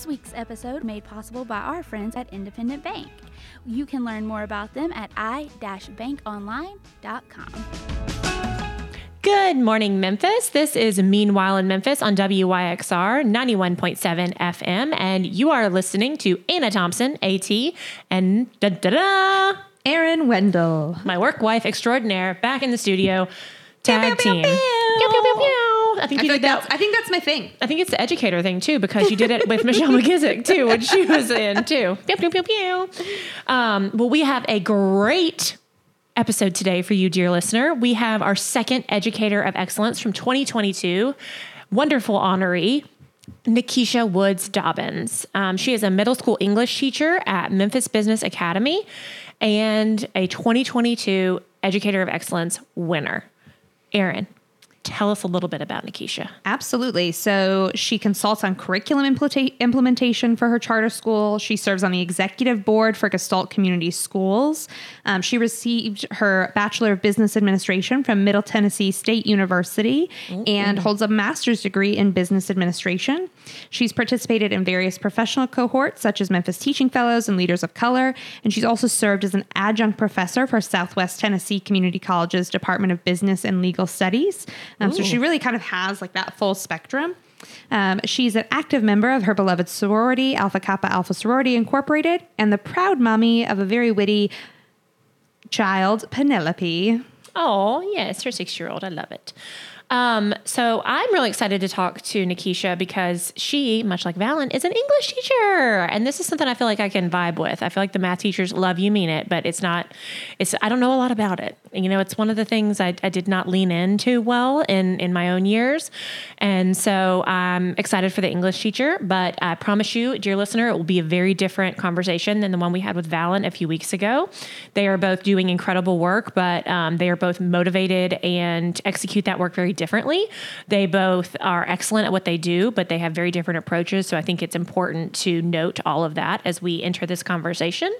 This week's episode made possible by our friends at Independent Bank. You can learn more about them at i-bankonline.com. Good morning, Memphis. This is Meanwhile in Memphis on WYXR 91.7 FM, and you are listening to Anna Thompson, AT, and da da da, Aaron Wendell. my work wife extraordinaire, back in the studio. Tag Pew, pew, team. pew, I think I, you did like that. that's, I think that's my thing. I think it's the educator thing too, because you did it with Michelle McGizick too, when she was in too. Pew, pew, pew, pew. Um, well, we have a great episode today for you, dear listener. We have our second Educator of Excellence from 2022, wonderful honoree. Nikisha Woods Dobbins. Um, she is a middle school English teacher at Memphis Business Academy and a 2022 Educator of Excellence winner. Aaron, tell us a little bit about Nikisha. Absolutely. So she consults on curriculum implementa- implementation for her charter school. She serves on the executive board for Gestalt Community Schools. Um, she received her Bachelor of Business Administration from Middle Tennessee State University and holds a master's degree in business administration. She's participated in various professional cohorts, such as Memphis Teaching Fellows and Leaders of Color. And she's also served as an adjunct professor for Southwest Tennessee Community College's Department of Business and Legal Studies. Um, so she really kind of has like that full spectrum. Um, she's an active member of her beloved sorority, Alpha Kappa Alpha Sorority Incorporated, and the proud mommy of a very witty child, Penelope. Oh, yes, her six year old. I love it. Um, so I'm really excited to talk to Nikisha because she, much like Valen, is an English teacher. And this is something I feel like I can vibe with. I feel like the math teachers love you, mean it, but it's not, it's, I don't know a lot about it. You know, it's one of the things I, I did not lean into well in, in my own years. And so I'm excited for the English teacher, but I promise you, dear listener, it will be a very different conversation than the one we had with Valen a few weeks ago. They are both doing incredible work, but um, they are both motivated and execute that work very differently. They both are excellent at what they do, but they have very different approaches. So I think it's important to note all of that as we enter this conversation.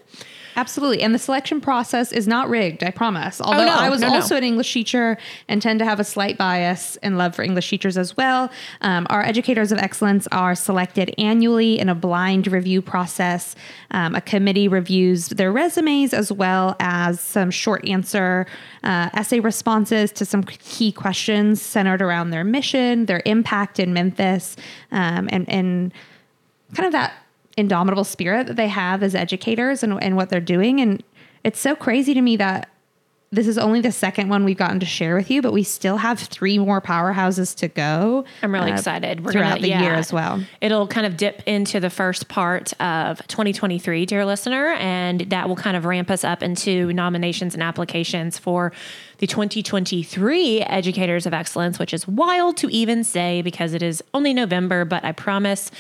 Absolutely. And the selection process is not rigged, I promise. Although no, I was no, no. also an English teacher and tend to have a slight bias and love for English teachers as well. Um, our educators of excellence are selected annually in a blind review process. Um, a committee reviews their resumes as well as some short answer uh, essay responses to some key questions centered around their mission, their impact in Memphis, um, and, and kind of that indomitable spirit that they have as educators and, and what they're doing. And it's so crazy to me that this is only the second one we've gotten to share with you, but we still have three more powerhouses to go. I'm really uh, excited. We're throughout gonna, the yeah. year as well. It'll kind of dip into the first part of 2023, dear listener, and that will kind of ramp us up into nominations and applications for the 2023 Educators of Excellence, which is wild to even say because it is only November, but I promise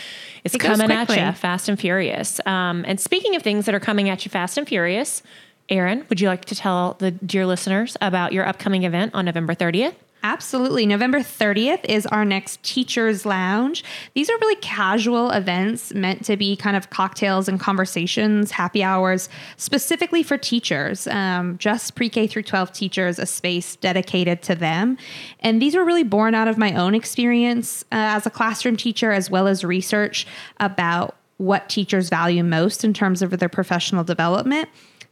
it's It coming at you fast and furious. Um, and speaking of things that are coming at you fast and furious, Aaron, would you like to tell the dear listeners about your upcoming event on November 30th? Absolutely. November 30th is our next Teachers Lounge. These are really casual events meant to be kind of cocktails and conversations, happy hours, specifically for teachers, um, just pre K through 12 teachers, a space dedicated to them. And these were really born out of my own experience uh, as a classroom teacher, as well as research about what teachers value most in terms of their professional development.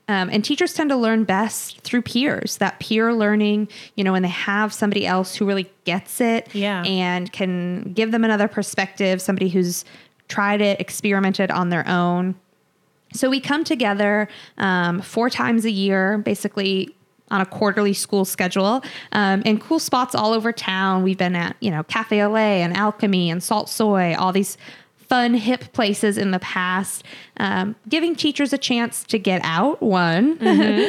Um, and teachers tend to learn best through peers, that peer learning, you know, when they have somebody else who really gets it Yeah. and can give them another perspective, somebody who's tried it, experimented on their own. So we come together um, four times a year, basically on a quarterly school schedule, um, in cool spots all over town. We've been at, you know, Cafe LA and Alchemy and Salt Soy, all these fun, hip places in the past, um, giving teachers a chance to get out, one,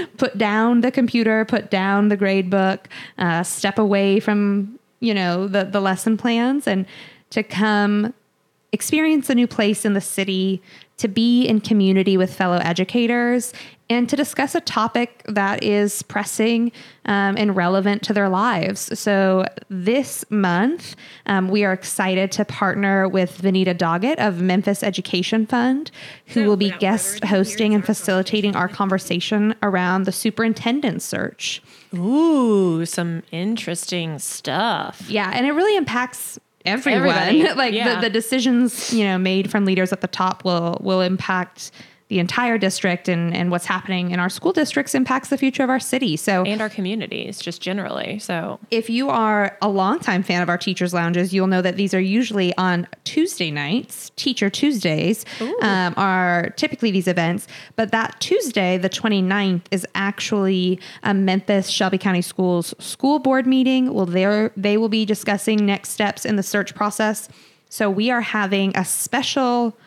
put down the computer, put down the grade book, uh, step away from, you know, the, the lesson plans and to come experience a new place in the city, to be in community with fellow educators, and to discuss a topic that is pressing um, and relevant to their lives. So, this month, um, we are excited to partner with Vanita Doggett of Memphis Education Fund, who will be guest hosting and facilitating our conversation around the superintendent search. Ooh, some interesting stuff. Yeah, and it really impacts everyone. Like yeah. the, the decisions, you know, made from leaders at the top will will impact the entire district and and what's happening in our school districts impacts the future of our city. So and our communities just generally. So if you are a longtime fan of our teachers lounges, you'll know that these are usually on Tuesday nights. Teacher Tuesdays um, are typically these events, but that Tuesday, the 29th, is actually a Memphis Shelby County Schools school board meeting. Well, there they will be discussing next steps in the search process. So we are having a special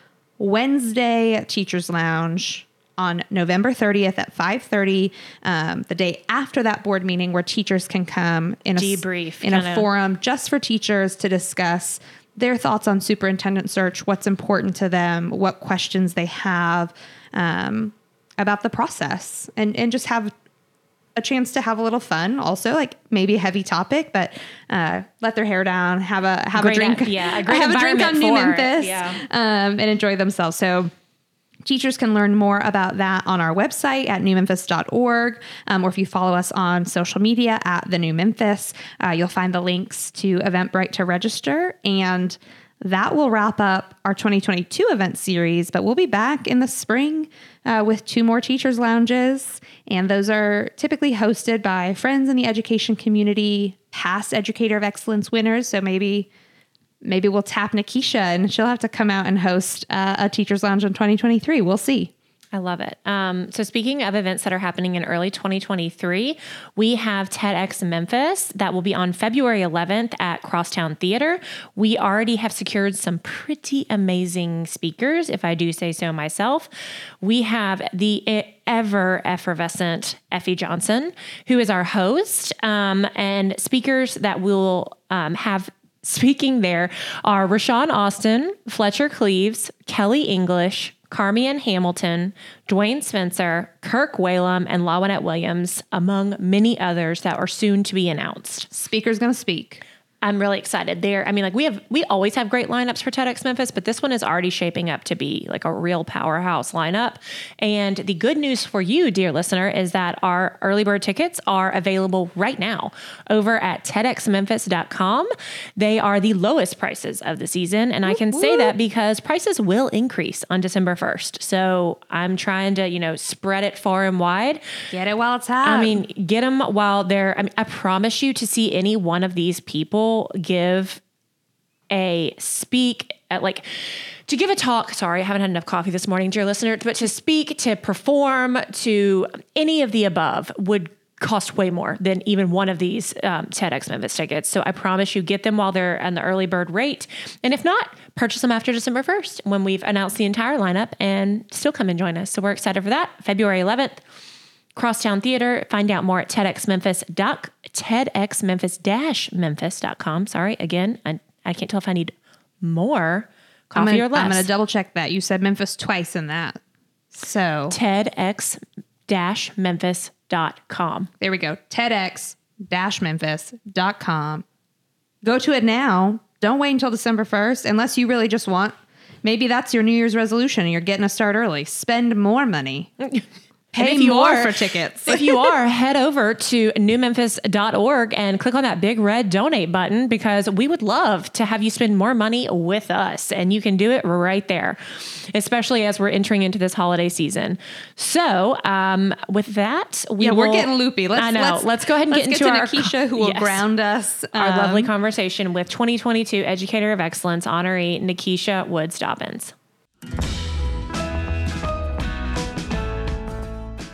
Wednesday Teachers Lounge on November 30th at 5:30, um, the day after that board meeting, where teachers can come in a Debrief, in a forum just for teachers to discuss their thoughts on superintendent search, what's important to them, what questions they have um, about the process, and and just have a chance to have a little fun. Also, like maybe a heavy topic, but uh, let their hair down, have a have Great, a drink, yeah, a great have a drink on New Memphis, yeah. um, and enjoy themselves. So. Teachers can learn more about that on our website at newmemphis.org, um, or if you follow us on social media at the New Memphis, uh, you'll find the links to Eventbrite to register. And that will wrap up our 2022 event series, but we'll be back in the spring uh, with two more teachers' lounges. And those are typically hosted by friends in the education community, past Educator of Excellence winners. So maybe maybe we'll tap Nikisha and she'll have to come out and host uh, a teachers lounge in 2023. We'll see. I love it. Um, so, speaking of events that are happening in early 2023, we have TEDx Memphis that will be on February 11th at Crosstown Theater. We already have secured some pretty amazing speakers, if I do say so myself. We have the ever effervescent Effie Johnson, who is our host, um, and speakers that will um, have Speaking there are Rashawn Austin, Fletcher Cleaves, Kelly English, Carmian Hamilton, Dwayne Spencer, Kirk Whalum, and Lawanette Williams, among many others that are soon to be announced. Speaker's going to speak. I'm really excited there. I mean, like we have, we always have great lineups for TEDx Memphis, but this one is already shaping up to be like a real powerhouse lineup. And the good news for you, dear listener, is that our early bird tickets are available right now over at TEDxMemphis.com. They are the lowest prices of the season. And I can say that because prices will increase on December 1st. So I'm trying to, you know, spread it far and wide. Get it while it's hot. I mean, get them while they're. I mean, I promise you to see any one of these people give a speak at like to give a talk. Sorry, I haven't had enough coffee this morning, dear listener. But to speak, to perform, to any of the above would cost way more than even one of these um, TEDx Memphis tickets. So I promise you, get them while they're on the early bird rate. And if not, purchase them after December 1st when we've announced the entire lineup and still come and join us. So we're excited for that. February 11th. Crosstown Theater. Find out more at TEDxMemphis. Doc, TEDxMemphis-Memphis.com. Sorry, again, I, I can't tell if I need more I'm coffee gonna, or less. I'm going to double check that. You said Memphis twice in that. So TEDx-Memphis.com. there we go. TEDx-Memphis.com. Go to it now. Don't wait until December 1st unless you really just want. Maybe that's your New Year's resolution and you're getting a start early. Spend more money. Pay if you more are- for tickets. if you are, head over to newmemphis.org and click on that big red donate button because we would love to have you spend more money with us. And you can do it right there, especially as we're entering into this holiday season. So, um, with that, we yeah, will, we're getting loopy. Let's, I know. Let's, go ahead and let's get into to our Nikisha, who will Yes. ground us. our um, lovely conversation with 2022 Educator of Excellence honoree Nikisha Woods Dobbins.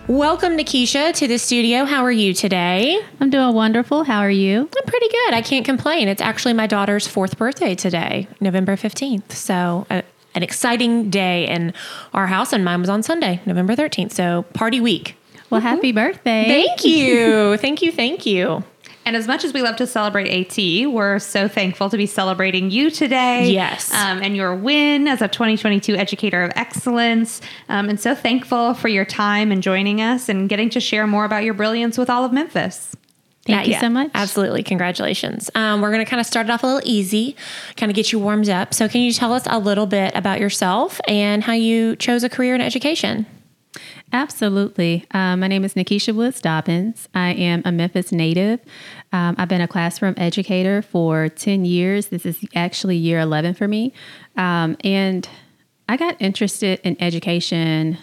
Welcome, Nikisha, to the studio. How are you today? I'm doing wonderful. How are you? I'm pretty good. I can't complain. It's actually my daughter's fourth birthday today, November 15th. So, uh, an exciting day in our house, and mine was on Sunday, November 13th. So, party week. Well, happy birthday. Thank you. thank you. Thank you. And as much as we love to celebrate AT, we're so thankful to be celebrating you today. Yes. Um, and your win as a 2022 Educator of Excellence. Um, and so thankful for your time and joining us and getting to share more about your brilliance with all of Memphis. Thank Not you yet. so much. Absolutely. Congratulations. Um, we're going to kind of start it off a little easy, kind of get you warmed up. So, can you tell us a little bit about yourself and how you chose a career in education? Absolutely. Um, my name is Nikisha Woods Dobbins. I am a Memphis native. Um, I've been a classroom educator for 10 years. This is actually year 11 for me. Um, and I got interested in education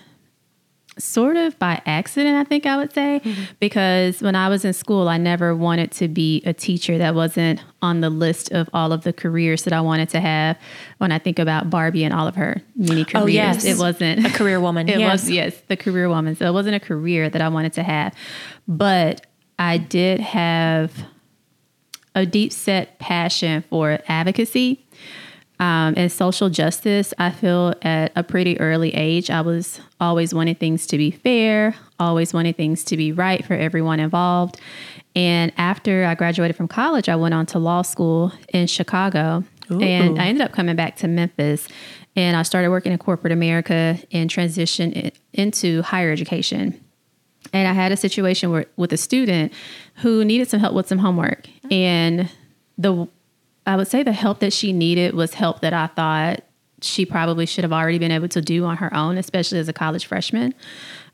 sort of by accident, I think I would say, mm-hmm. because when I was in school, I never wanted to be a teacher. That wasn't on the list of all of the careers that I wanted to have. When I think about Barbie and all of her many careers, oh, yes. it wasn't a career woman. it yes. was yes, the career woman. So it wasn't a career that I wanted to have, but I did have a deep set passion for advocacy um, and social justice, I feel at a pretty early age, I was always wanting things to be fair, always wanting things to be right for everyone involved. And after I graduated from college, I went on to law school in Chicago. Ooh. And I ended up coming back to Memphis and I started working in corporate America and transitioned into higher education. And I had a situation where, with a student who needed some help with some homework. And the I would say the help that she needed was help that I thought she probably should have already been able to do on her own, especially as a college freshman.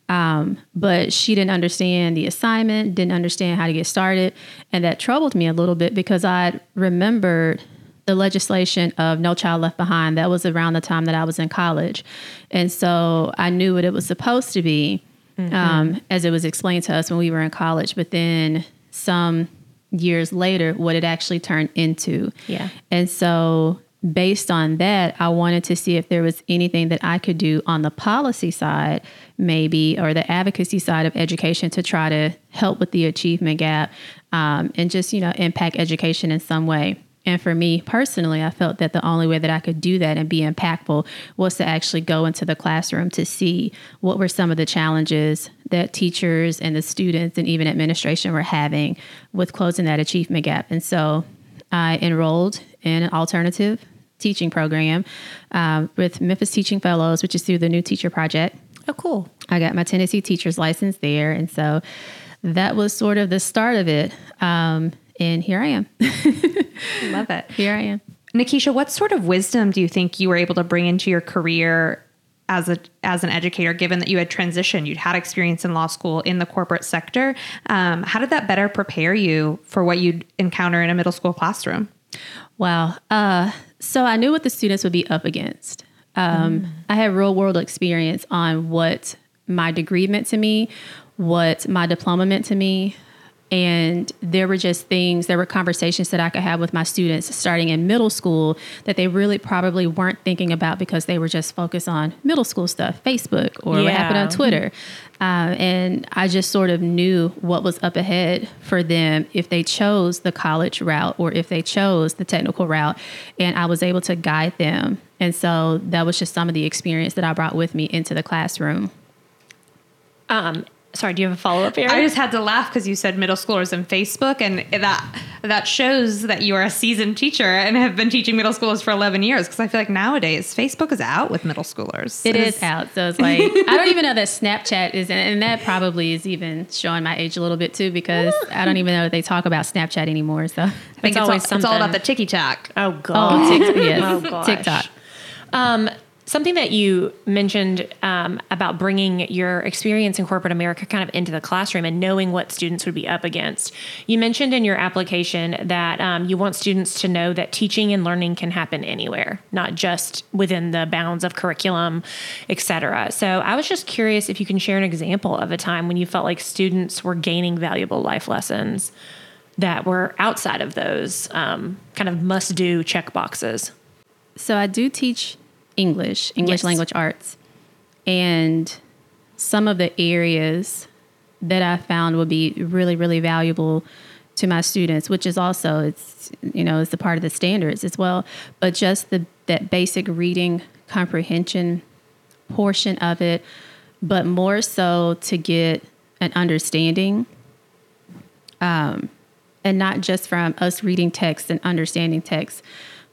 Um, but she didn't understand the assignment, didn't understand how to get started. And that troubled me a little bit because I remembered the legislation of No Child Left Behind. That was around the time that I was in college. And so I knew what it was supposed to be mm-hmm. um, as it was explained to us when we were in college. But then some years later what it actually turned into. Yeah. And so based on that, I wanted to see if there was anything that I could do on the policy side, maybe, or the advocacy side of education to try to help with the achievement gap um, and just, you know, impact education in some way. And for me personally, I felt that the only way that I could do that and be impactful was to actually go into the classroom to see what were some of the challenges that teachers and the students and even administration were having with closing that achievement gap. And so I enrolled in an alternative teaching program um, with Memphis Teaching Fellows, which is through the New Teacher Project. Oh, cool. I got my Tennessee teacher's license there. And so that was sort of the start of it. Um, and here I am. Love it. Here I am. Nikisha, what sort of wisdom do you think you were able to bring into your career as a as an educator, given that you had transitioned, you'd had experience in law school in the corporate sector? Um, how did that better prepare you for what you'd encounter in a middle school classroom? Wow. Uh, so I knew what the students would be up against. Um, mm. I had real world experience on what my degree meant to me, what my diploma meant to me, and there were just things, there were conversations that I could have with my students starting in middle school that they really probably weren't thinking about because they were just focused on middle school stuff, Facebook or yeah. what happened on Twitter. Uh, and I just sort of knew what was up ahead for them if they chose the college route or if they chose the technical route. And I was able to guide them. And so that was just some of the experience that I brought with me into the classroom. Um, Sorry, do you have a follow up here? I just had to laugh because you said middle schoolers and Facebook, and that that shows that you are a seasoned teacher and have been teaching middle schoolers for 11 years. Because I feel like nowadays Facebook is out with middle schoolers. It is out, so it's like I don't even know that Snapchat is, and that probably is even showing my age a little bit too because I don't even know that they talk about Snapchat anymore. So I think it's, it's always all, It's all about the TikTok. Oh god, oh, tic- yes. oh gosh. TikTok. Um, Something that you mentioned um, about bringing your experience in corporate America kind of into the classroom and knowing what students would be up against. You mentioned in your application that um, you want students to know that teaching and learning can happen anywhere, not just within the bounds of curriculum, et cetera. So I was just curious if you can share an example of a time when you felt like students were gaining valuable life lessons that were outside of those um, kind of must do check boxes. So I do teach English, English yes. language arts. And some of the areas that I found would be really, really valuable to my students, which is also it's you know it's a part of the standards as well. But just the that basic reading comprehension portion of it, but more so to get an understanding, um, and not just from us reading text and understanding text,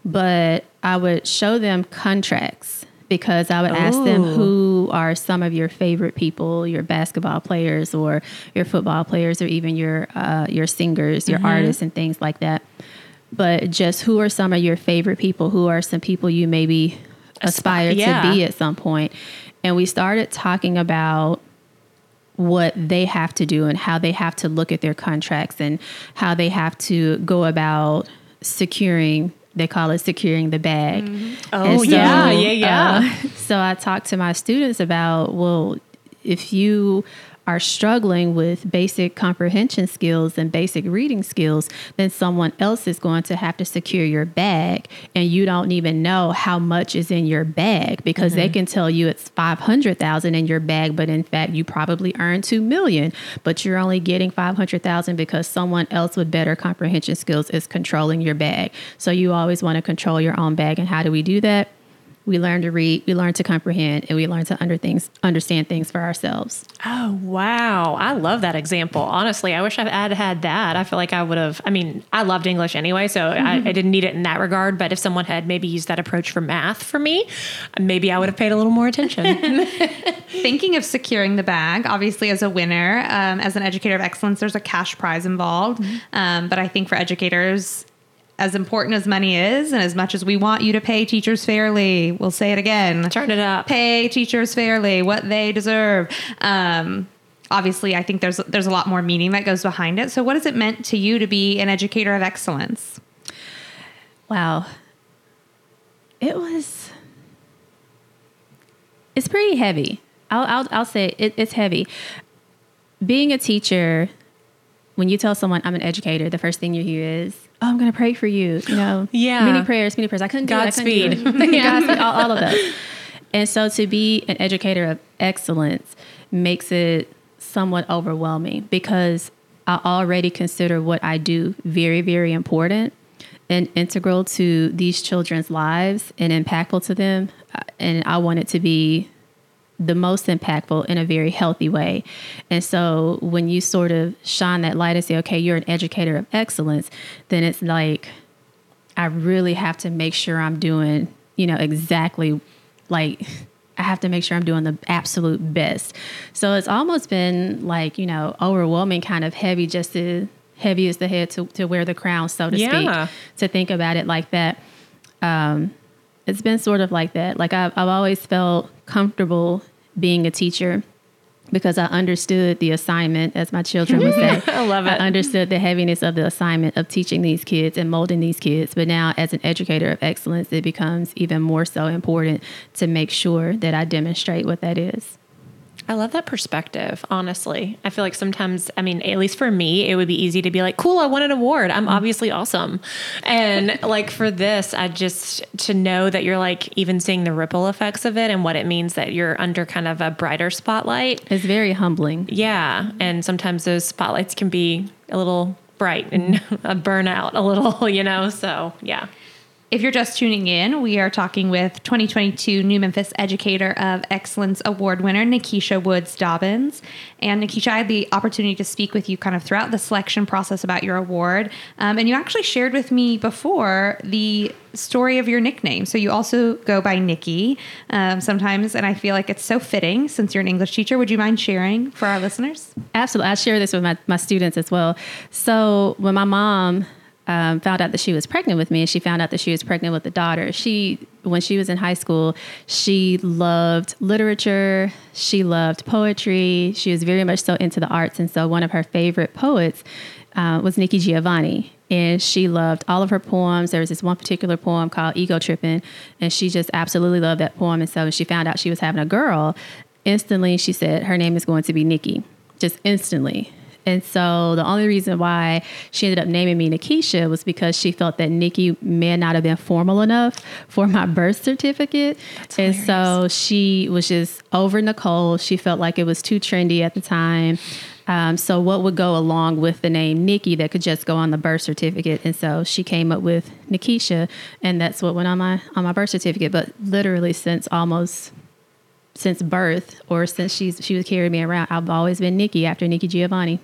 but I would show them contracts because I would ask Ooh. them who are some of your favorite people, your basketball players or your football players, or even your uh, your singers, your mm-hmm. artists, and things like that. But just who are some of your favorite people? Who are some people you maybe aspire yeah. to be at some point? And we started talking about what they have to do and how they have to look at their contracts and how they have to go about securing they call it securing the bag. Oh, And yeah, yeah, yeah. uh, so I talk to my students about, well, if you are struggling with basic comprehension skills and basic reading skills, then someone else is going to have to secure your bag and you don't even know how much is in your bag because they mm-hmm. can tell you it's 500,000 in your bag but in fact you probably earn 2 million but you're only getting 500,000 because someone else with better comprehension skills is controlling your bag. So you always want to control your own bag and how do we do that? We learn to read, we learn to comprehend, and we learn to under things, understand things for ourselves. Oh, wow. I love that example. Honestly, I wish I had had that. I feel like I would have, I mean, I loved English anyway, so I, I didn't need it in that regard. But if someone had maybe used that approach for math for me, maybe I would have paid a little more attention. Thinking of securing the bag, obviously, as a winner, um, as an educator of excellence, there's a cash prize involved. Um, but I think for educators, as important as money is, and as much as we want you to pay teachers fairly, we'll say it again Turn it up. pay teachers fairly what they deserve. Um, obviously, I think there's there's a lot more meaning that goes behind it. So, what has it meant to you to be an educator of excellence? Wow. It was. It's pretty heavy. I'll I'll, I'll say it, it's heavy. Being a teacher, when you tell someone I'm an educator, the first thing you hear is, "Oh, I'm going to pray for you." You know, Yeah. many prayers, many prayers. I couldn't do it. I couldn't do Godspeed. it. Godspeed, all, all of those. And so, to be an educator of excellence makes it somewhat overwhelming because I already consider what I do very, very important and integral to these children's lives and impactful to them. And I want it to be the most impactful in a very healthy way. And so when you sort of shine that light and say, okay, you're an educator of excellence, then it's like, I really have to make sure I'm doing, you know, exactly like I have to make sure I'm doing the absolute best. So it's almost been like, you know, overwhelming, kind of heavy, just to heavy as the head to, to wear the crown, so to Yeah. speak, to think about it like that. Um, it's been sort of like that. Like I've, I've always felt comfortable being a teacher because I understood the assignment, as my children would say. I love it. I understood the heaviness of the assignment of teaching these kids and molding these kids. But now, as an educator of excellence, it becomes even more so important to make sure that I demonstrate what that is. I love that perspective, honestly. I feel like sometimes, I mean, at least for me, it would be easy to be like, cool, I won an award. I'm obviously awesome. And like for this, I just, to know that you're like even seeing the ripple effects of it and what it means that you're under kind of a brighter spotlight. is very humbling. Yeah. And sometimes those spotlights can be a little bright and a burnout a little, you know? So, yeah. If you're just tuning in, we are talking with 2022 New Memphis Educator of Excellence Award winner Nikisha Woods Dobbins. And Nikisha, I had the opportunity to speak with you kind of throughout the selection process about your award. Um, and you actually shared with me before the story of your nickname. So you also go by Nikki um, sometimes. And I feel like it's so fitting since you're an English teacher. Would you mind sharing for our listeners? Absolutely. I share this with my, my students as well. So when my mom um, found out that she was pregnant with me and she found out that she was pregnant with a daughter, she, when she was in high school, she loved literature. She loved poetry. She was very much so into the arts. And so one of her favorite poets uh, was Nikki Giovanni. And she loved all of her poems. There was this one particular poem called Ego Tripping, and she just absolutely loved that poem. And so when she found out she was having a girl, instantly she said her name is going to be Nikki, just instantly. And so the only reason why she ended up naming me Nikisha was because she felt that Nikki may not have been formal enough for my birth certificate. and so she was just over Nicole. She felt like it was too trendy at the time. Um, so what would go along with the name Nikki that could just go on the birth certificate? And so she came up with Nikisha, and that's what went on my on my birth certificate. But literally since almost since birth or since she's she was carrying me around, I've always been Nikki after Nikki Giovanni.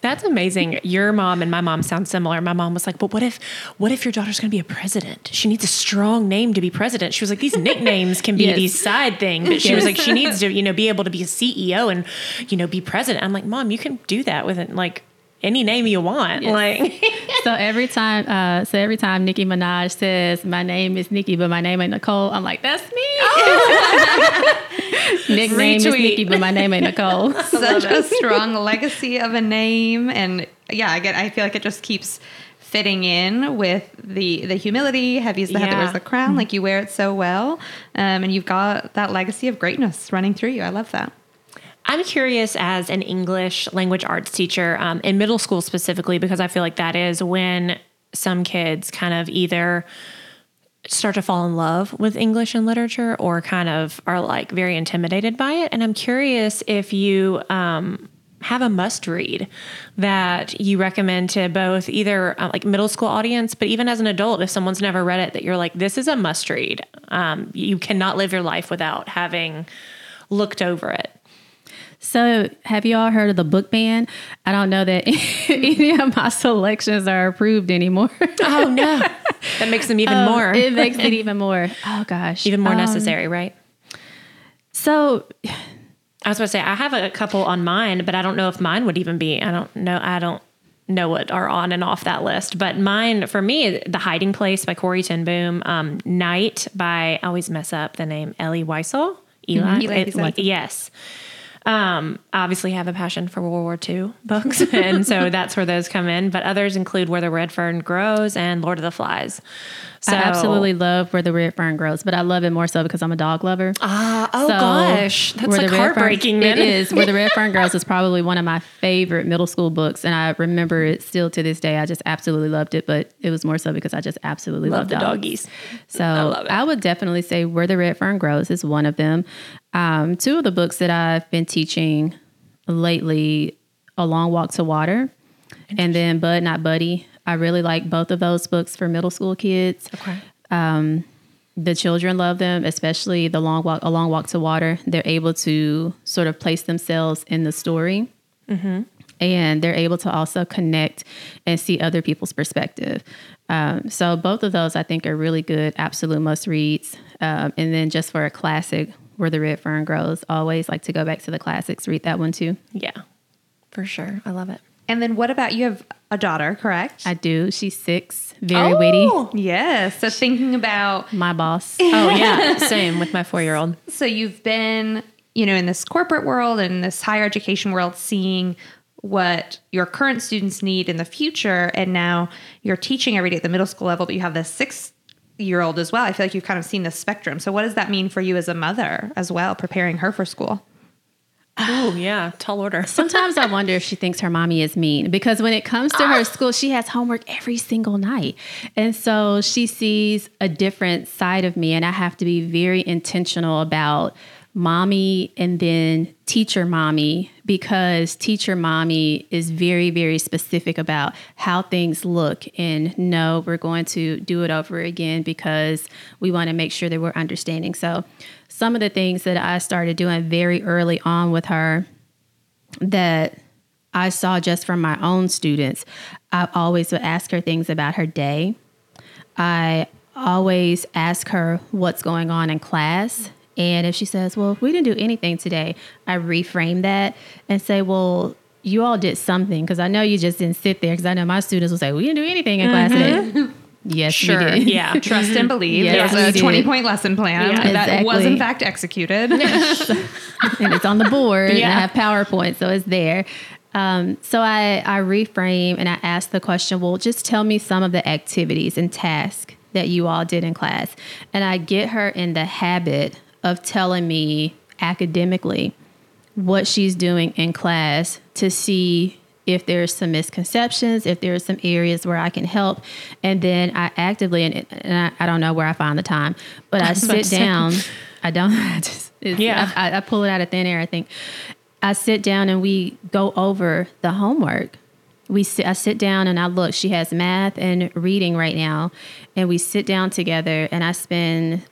That's amazing. Your mom and my mom sound similar. My mom was like, "But what if, what if your daughter's going to be a president? She needs a strong name to be president." She was like, "These nicknames can be Yes. these side things." But she was like, "She needs to, you know, be able to be a CEO and, you know, be president." I'm like, "Mom, you can do that with it. Like, any name you want. Like, So every time, uh, so every time Nicki Minaj says, "My name is Nicki, but my name ain't Nicole," I'm like, "That's me." Nickname is Nicki, but my name ain't Nicole. Such a strong legacy of a name, and yeah, again, I feel like it just keeps fitting in with the the humility. Heavy's the head that wears the crown. Like you wear it so well, um, and you've got that legacy of greatness running through you. I love that. I'm curious as an English language arts teacher um, in middle school specifically, because I feel like that is when some kids kind of either start to fall in love with English and literature or kind of are like very intimidated by it. And I'm curious if you um, have a must read that you recommend to both either uh, like middle school audience, but even as an adult, if someone's never read it, that you're like, this is a must read. Um, you cannot live your life without having looked over it. So, have you all heard of the book ban? I don't know that any of my selections are approved anymore. Oh no, that makes them even Um, more, It makes it even more. Oh gosh, even more Um, necessary, right? So, I was about to say I have a couple on mine, but I don't know if mine would even be. I don't know. I don't know what are on and off that list. But mine, for me, The Hiding Place by Corrie Ten Boom, um, Night by I always mess up the name Ellie Wiesel. Eli, Eli It- Wiesel. yes. Um, obviously have a passion for World War II books, and so that's where those come in. But others include Where the Red Fern Grows and Lord of the Flies. So, I absolutely love where the red fern grows, but I love it more so because I'm a dog lover. Ah, oh So, gosh, that's like Red Fern- heartbreaking. It is. Where the Red Fern Grows is probably one of my favorite middle school books, and I remember it still to this day. I just absolutely loved it, but it was more so because I just absolutely Love love the dogs. doggies. So it. I, would definitely say Where the Red Fern Grows is one of them. Um, two of the books that I've been teaching lately, A Long Walk to Water, and then Bud Not Buddy. I really like both of those books for middle school kids Okay. the children love them, especially the long walk, a long walk to water. They're able to sort of place themselves in the story, and they're able to also connect and see other people's perspective. Um, so both of those, I think, are really good, absolute must reads. Um, and then just for a classic, where the red fern grows, always like to go back to the classics. Read that one too. Yeah, for sure. I love it. And then what about you have a daughter, correct? I do. She's six, very witty. Oh, yes. So thinking about My boss. Oh yeah, same with my four year old. so you've been, you know, in this corporate world and this higher education world seeing what your current students need in the future and now you're teaching every day at the middle school level but you have this 6 year old as well. I feel like you've kind of seen this spectrum. So what does that mean for you as a mother as well preparing her for school? Oh yeah, tall order. Sometimes I wonder if she thinks her mommy is mean because when it comes to her ah. school, she has homework every single night. And so she sees a different side of me, and I have to be very intentional about mommy and then teacher mommy because teacher mommy is very, very specific about how things look. And no, we're going to do it over again because we want to make sure that we're understanding. So, some of the things that I started doing very early on with her that I saw just from my own students, I always would ask her things about her day. I always ask her what's going on in class. And if she says, Well, we didn't do anything today, I reframe that and say, Well, you all did something because I know you just didn't sit there because I know my students will say, We didn't do anything in class today. yes, Sure. Yeah. Trust and believe. Yes, a twenty-point lesson plan Yeah. that was in fact executed. and it's on the board and I have PowerPoint, so it's there. Um, so I, I reframe and I ask the question, well, just tell me some of the activities and tasks that you all did in class. And I get her in the habit of telling me academically what she's doing in class to see if there's some misconceptions, if there's some areas where I can help. And then I actively, and, and I, I don't know where I find the time, but I sit down. I don't, I just, Yeah. I, I pull it out of thin air, I think. I sit down and we go over the homework. We sit, I sit down and I look. She has math and reading right now, and we sit down together and I spend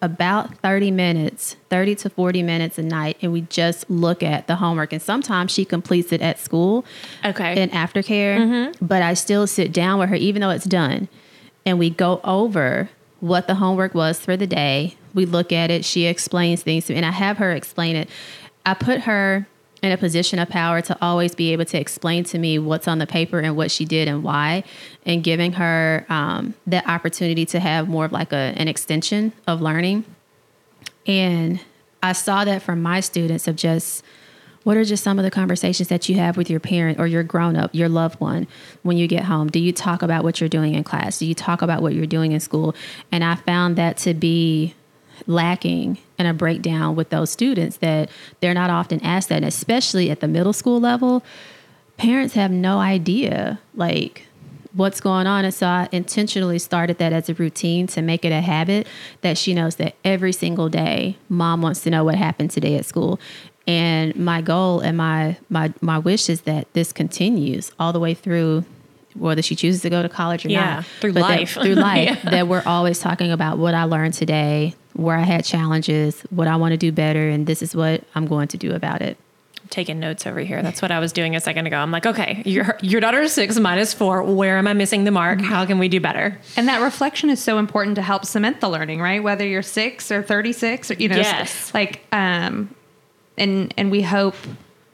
about 30 minutes, 30 to 40 minutes a night, and we just look at the homework. And sometimes she completes it at school Okay. in aftercare, mm-hmm. but I still sit down with her, even though it's done, and we go over what the homework was for the day. We look at it. She explains things to me, and I have her explain it. I put her in a position of power to always be able to explain to me what's on the paper and what she did and why, and giving her um, that opportunity to have more of like a, an extension of learning. And I saw that from my students of just what are just some of the conversations that you have with your parent or your grown up, your loved one when you get home? Do you talk about what you're doing in class? Do you talk about what you're doing in school? And I found that to be lacking and a breakdown with those students that they're not often asked that, and especially at the middle school level. Parents have no idea like what's going on. And so I intentionally started that as a routine to make it a habit that she knows that every single day, mom wants to know what happened today at school. And my goal and my my my wish is that this continues all the way through whether she chooses to go to college or Yeah, not. through But that- life. through life. Yeah. That we're always talking about what I learned today, where I had challenges, what I want to do better, and this is what I'm going to do about it. taking notes over here. That's what I was doing a second ago. I'm like, okay, your your daughter is six minus four. Where am I missing the mark? How can we do better? And that reflection is so important to help cement the learning, right? Whether you're six or 36 or, you know, Yes. like, um, and, and we hope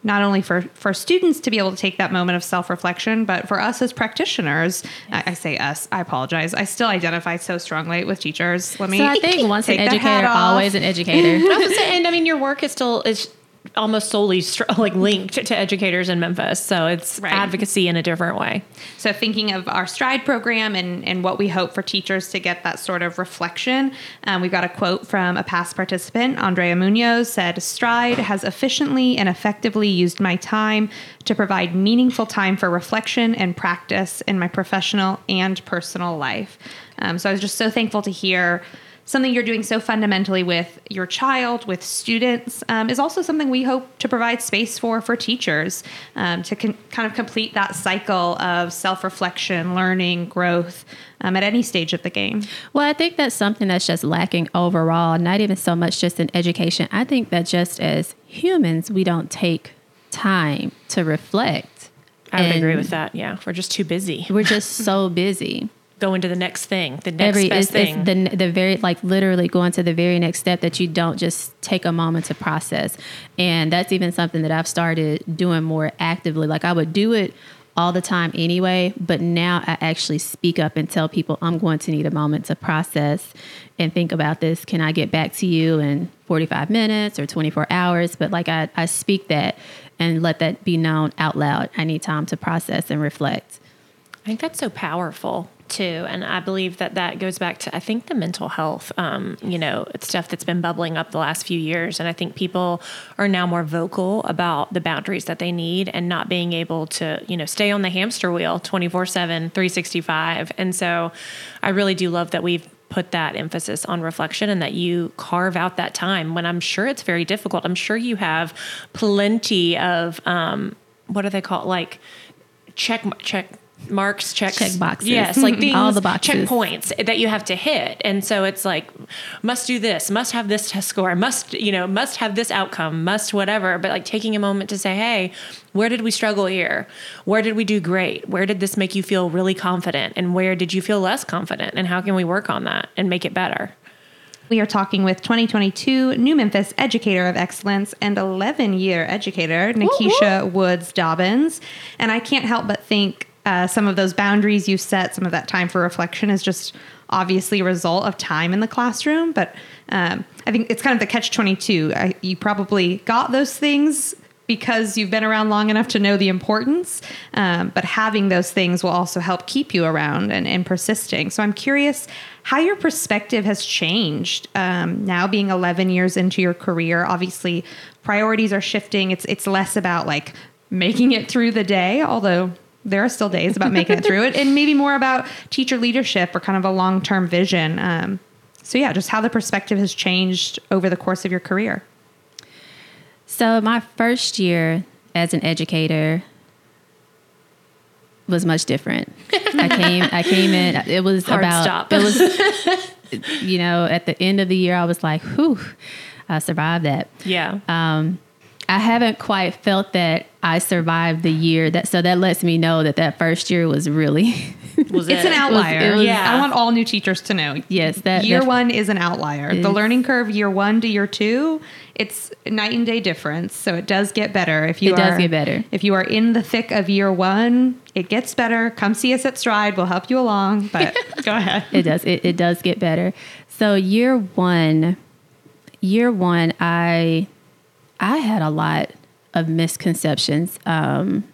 not only for, for students to be able to take that moment of self-reflection, but for us as practitioners, I, I say us, I apologize. I still identify so strongly with teachers. Let me So I think once an take the hat educator, always an educator. I was gonna and I mean, your work is still is almost solely str- like linked to educators in Memphis, so it's Right. advocacy in a different way. So thinking of our Stride program and, and what we hope for teachers to get that sort of reflection, um, we got a quote from a past participant, Andrea Munoz, said, Stride has efficiently and effectively used my time to provide meaningful time for reflection and practice in my professional and personal life. Um, so I was just so thankful to hear something you're doing so fundamentally with your child, with students, um, is also something we hope to provide space for for teachers um, to con- kind of complete that cycle of self reflection, learning, growth um, at any stage of the game. Well, I think that's something that's just lacking overall, not even so much just in education. I think that just as humans, we don't take time to reflect. I would agree with that. Yeah, we're just too busy. We're just so busy. Going into the next thing, the next Every best it's, it's thing. the the very like literally going to the very next step that you don't just take a moment to process, and that's even something that I've started doing more actively. Like I would do it all the time anyway, but now I actually speak up and tell people I'm going to need a moment to process and think about this. Can I get back to you in 45 minutes or 24 hours? But like I, I speak that and let that be known out loud. I need time to process and reflect. I think that's so powerful too, and I believe that that goes back to I think the mental health, um, you know, stuff that's been bubbling up the last few years, and I think people are now more vocal about the boundaries that they need and not being able to, you know, stay on the hamster wheel 24 7, 365. And so I really do love that we've put that emphasis on reflection and that you carve out that time when I'm sure it's very difficult. I'm sure you have plenty of, um, what do they call? Like, check check marks checks Check boxes. yes like things All the boxes. checkpoints that you have to hit. And so it's like must do this must have this test score must you know must have this outcome must whatever. But like taking a moment to say hey where did we struggle here? Where did we do great? Where did this make you feel really confident? And where did you feel less confident? And how can we work on that and make it better? We are talking with 2022 New Memphis Educator of Excellence and 11 year educator, Nikisha Woods Dobbins. And I can't help but think uh, some of those boundaries you set, some of that time for reflection is just obviously a result of time in the classroom. But um, I think it's kind of the catch 22. I, you probably got those things because you've been around long enough to know the importance. Um, but having those things will also help keep you around and, and persisting. So I'm curious how your perspective has changed um, now being 11 years into your career. Obviously, priorities are shifting. It's it's less about like making it through the day, although there are still days about making it through it, and maybe more about teacher leadership or kind of a long term vision. Um, so yeah, just how the perspective has changed over the course of your career. So my first year as an educator was much different. I came I came in it was Hard about stop. it was you know at the end of the year I was like, "Whew, I survived that." yeah Um I haven't quite felt that I survived the year that so that lets me know that that first year was really Was It's it? an outlier. it was- Yeah. I want all new teachers to know. Yes, that- year that- one is an outlier. the learning curve year one to year two, it's night and day difference. So it does get better if you It does are- get better. If you are in the thick of year one, it gets better. Come see us at Stride. We'll help you along. But go ahead. it does it, it does get better so year one year one i i had a lot of misconceptions um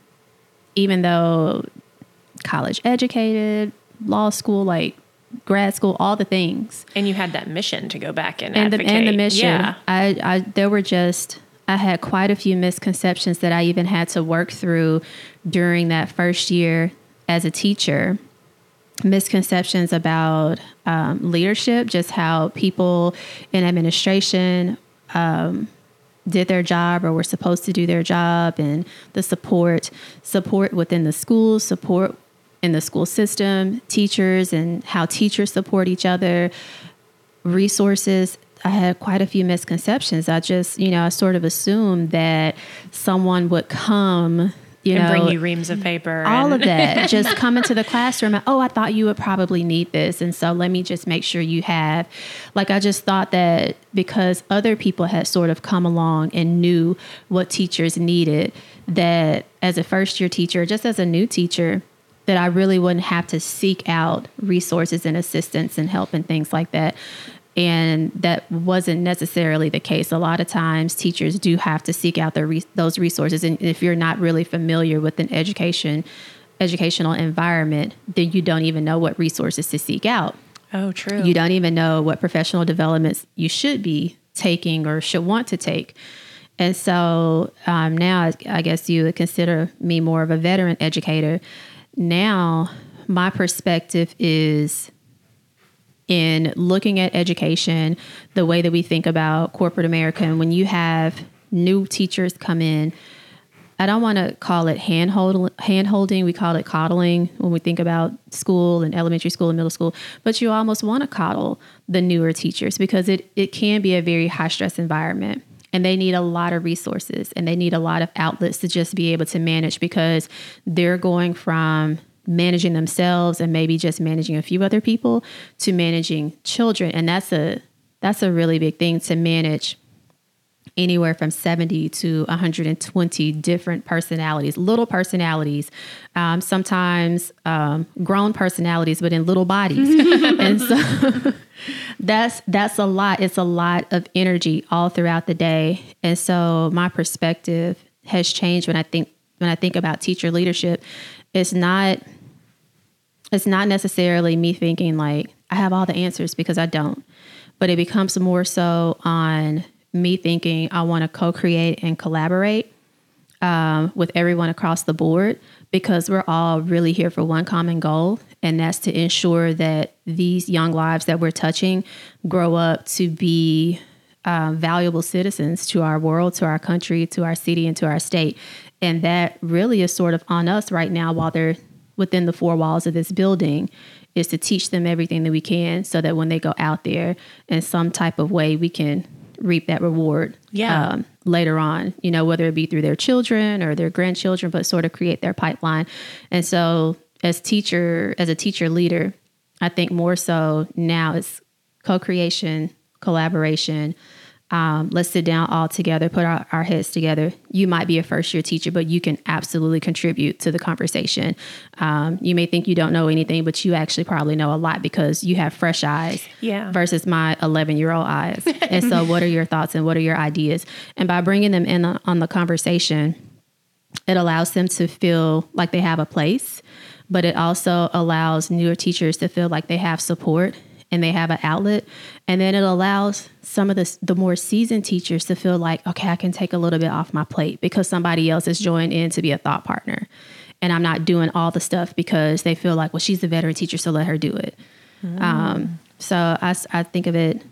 even though college educated law school like grad school all the things. And you had that mission to go back and and the, and the mission. Yeah. I, I there were just i had quite a few misconceptions that i even had to work through during that first year as a teacher. Misconceptions about um, leadership just how people in administration um, did their job or were supposed to do their job and the support support within the schools support in the school system teachers and how teachers support each other resources. I had quite a few misconceptions. I just you know i sort of assumed that someone would come you and know bring you reams of paper. all of that just come into the classroom and, oh i thought you would probably need this and so let me just make sure you have like i just thought that because other people had sort of come along and knew what teachers needed that as a first year teacher just as a new teacher that i really wouldn't have to seek out resources and assistance and help and things like that and that wasn't necessarily the case. A lot of times, teachers do have to seek out re- those resources, and if you're not really familiar with an education educational environment, then you don't even know what resources to seek out. oh, true. You don't even know what professional developments you should be taking or should want to take. And so um, now, I- I guess you would consider me more of a veteran educator. Now, my perspective is in looking at education, the way that we think about corporate America, and when you have new teachers come in, I don't want to call it hand hold, hand holding. We call it coddling when we think about school and elementary school and middle school. But you almost want to coddle the newer teachers because it, it can be a very high stress environment. And they need a lot of resources and they need a lot of outlets to just be able to manage because they're going from managing themselves and maybe just managing a few other people to managing children. And that's a that's a really big thing to manage anywhere from 70 to 120 different personalities, little personalities, um, sometimes um, grown personalities, but in little bodies. and so that's that's a lot. It's a lot of energy all throughout the day. And so my perspective has changed when I think when I think about teacher leadership. It's not it's not necessarily me thinking like I have all the answers because I don't. But it becomes more so on me thinking I want to co-create and collaborate um, with everyone across the board because we're all really here for one common goal, and that's to ensure that these young lives that we're touching grow up to be um, valuable citizens to our world, to our country, to our city, and to our state. And that really is sort of on us right now while they're within the four walls of this building is to teach them everything that we can so that when they go out there in some type of way, we can reap that reward Yeah. um, later on, you know, whether it be through their children or their grandchildren, but sort of create their pipeline. And so as teacher, as a teacher leader, I think more so now it's co-creation, collaboration. Um, let's sit down all together, put our, our heads together. You might be a first year teacher, but you can absolutely contribute to the conversation. Um, you may think you don't know anything, but you actually probably know a lot because you have fresh eyes Yeah. versus my 11 year old eyes. and so, what are your thoughts and what are your ideas? And by bringing them in on the conversation, it allows them to feel like they have a place, but it also allows newer teachers to feel like they have support and they have an outlet. And then it allows some of the, the more seasoned teachers to feel like, okay, I can take a little bit off my plate because somebody else has joined in to be a thought partner. And I'm not doing all the stuff because they feel like, well, she's a veteran teacher, so let her do it. Um, so I think of it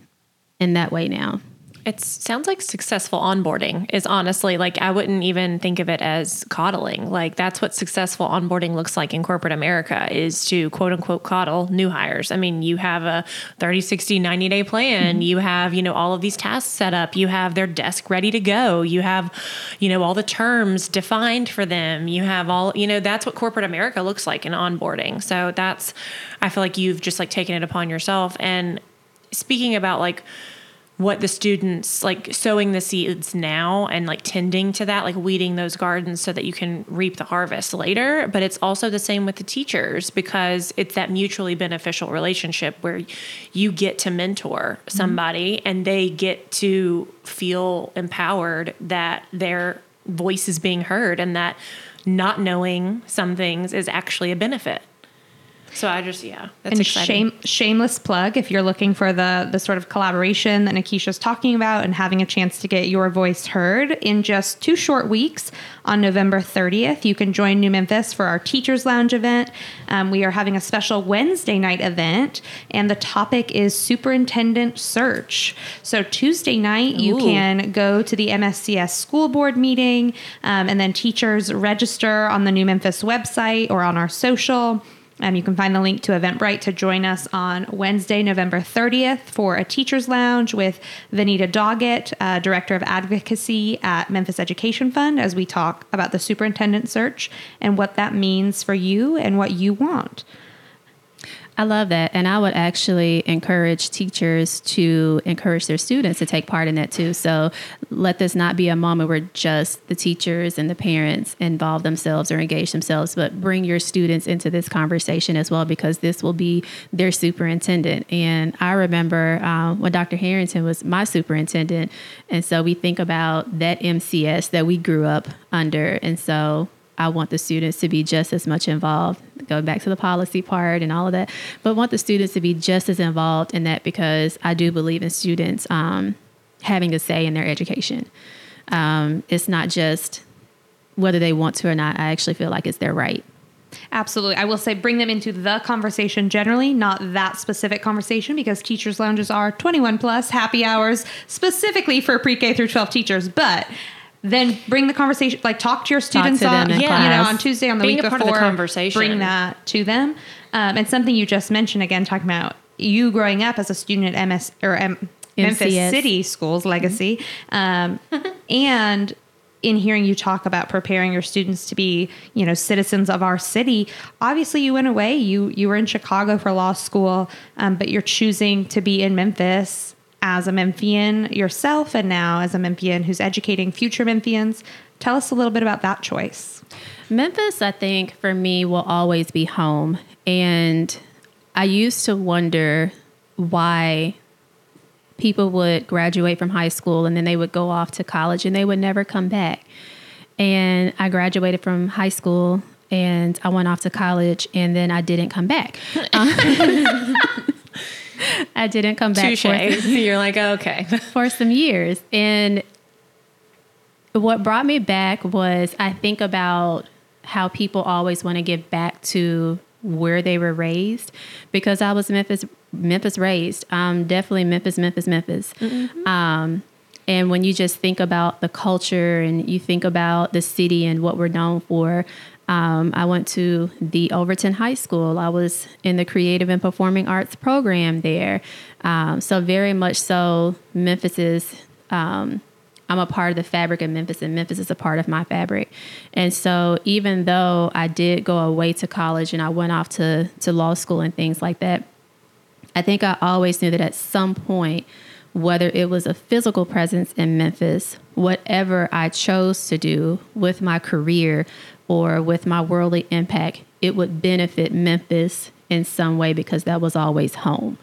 in that way now. It sounds like successful onboarding is honestly like I wouldn't even think of it as coddling. Like that's what successful onboarding looks like in corporate America is to quote unquote coddle new hires. I mean, you have a 30, 60, 90 day plan. Mm-hmm. You have, you know, all of these tasks set up. You have their desk ready to go. You have, you know, all the terms defined for them. You have all, you know, that's what corporate America looks like in onboarding. So that's I feel like you've just like taken it upon yourself and speaking about like what the students like sowing the seeds now and like tending to that like weeding those gardens so that you can reap the harvest later but it's also the same with the teachers because it's that mutually beneficial relationship where you get to mentor somebody mm-hmm. and they get to feel empowered that their voice is being heard and that not knowing some things is actually a benefit so I just yeah, that's and exciting. Shame, shameless plug if you're looking for the the sort of collaboration that Nikisha's talking about and having a chance to get your voice heard in just two short weeks on November 30th, you can join New Memphis for our Teachers Lounge event. Um, we are having a special Wednesday night event, and the topic is superintendent search. So Tuesday night, Ooh. you can go to the MSCS school board meeting, um, and then teachers register on the New Memphis website or on our social. Um, you can find the link to Eventbrite to join us on Wednesday, November 30th for a teacher's lounge with Vanita Doggett, uh, Director of Advocacy at Memphis Education Fund, as we talk about the superintendent search and what that means for you and what you want. I love that. And I would actually encourage teachers to encourage their students to take part in that too. So let this not be a moment where just the teachers and the parents involve themselves or engage themselves, but bring your students into this conversation as well, because this will be their superintendent. And I remember uh, when Dr. Harrington was my superintendent. And so we think about that MCS that we grew up under. And so I want the students to be just as much involved, going back to the policy part and all of that, but want the students to be just as involved in that because I do believe in students um, having a say in their education. Um, it's not just whether they want to or not. I actually feel like it's their right. Absolutely. I will say bring them into the conversation generally, not that specific conversation, because teachers' lounges are 21 plus happy hours specifically for pre K through 12 teachers. But then bring the conversation like talk to your students to on yeah. you know on tuesday on the Being week a part before of the conversation bring that to them um, and something you just mentioned again talking about you growing up as a student at ms or M- memphis city schools legacy mm-hmm. um, and in hearing you talk about preparing your students to be you know citizens of our city obviously you went away you you were in chicago for law school um, but you're choosing to be in memphis as a Memphian yourself and now as a Memphian who's educating future Memphians. Tell us a little bit about that choice. Memphis, I think, for me, will always be home. And I used to wonder why people would graduate from high school and then they would go off to college and they would never come back. And I graduated from high school and I went off to college and then I didn't come back. I didn't come back. Touche. You're like, okay. for some years. And what brought me back was I think about how people always want to give back to where they were raised because I was Memphis Memphis raised. Um, definitely Memphis, Memphis, Memphis. Mm-hmm. Um, and when you just think about the culture and you think about the city and what we're known for, um, I went to the Overton High School. I was in the creative and performing arts program there. Um, so, very much so, Memphis is, um, I'm a part of the fabric of Memphis, and Memphis is a part of my fabric. And so, even though I did go away to college and I went off to, to law school and things like that, I think I always knew that at some point, whether it was a physical presence in Memphis, whatever I chose to do with my career or with my worldly impact, it would benefit Memphis in some way because that was always home.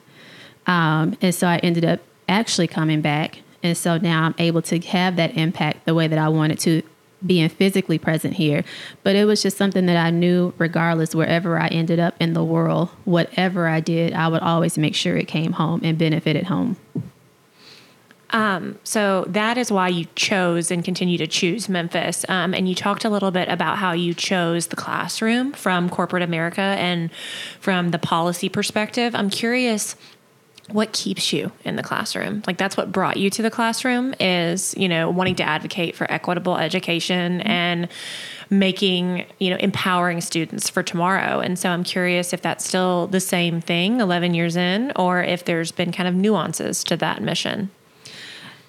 Um, and so I ended up actually coming back. And so now I'm able to have that impact the way that I wanted to, being physically present here. But it was just something that I knew, regardless, wherever I ended up in the world, whatever I did, I would always make sure it came home and benefited home. Um, so that is why you chose and continue to choose Memphis. Um, and you talked a little bit about how you chose the classroom from corporate America and from the policy perspective. I'm curious what keeps you in the classroom like that's what brought you to the classroom is you know wanting to advocate for equitable education and making you know empowering students for tomorrow and so i'm curious if that's still the same thing 11 years in or if there's been kind of nuances to that mission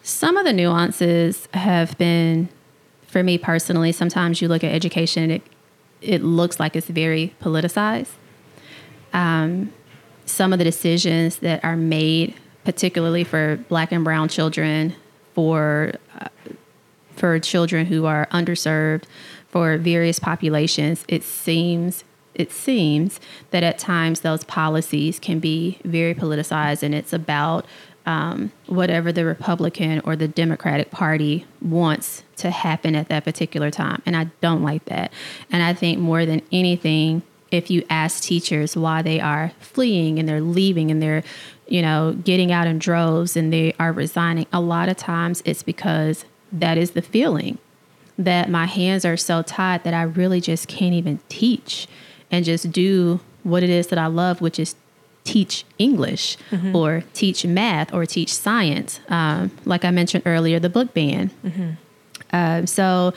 Some of the nuances have been, for me personally, sometimes you look at education and it, it looks like it's very politicized. Um, some of the decisions that are made, particularly for black and brown children, for uh, for children who are underserved, for various populations, it seems it seems that at times those policies can be very politicized, and it's about um, whatever the Republican or the Democratic Party wants to happen at that particular time, and I don't like that. And I think more than anything, if you ask teachers why they are fleeing and they're leaving and they're, you know, getting out in droves and they are resigning, a lot of times it's because that is the feeling that my hands are so tied that I really just can't even teach and just do what it is that I love, which is teach English or teach math or teach science. Um, like I mentioned earlier, the book ban. Um, so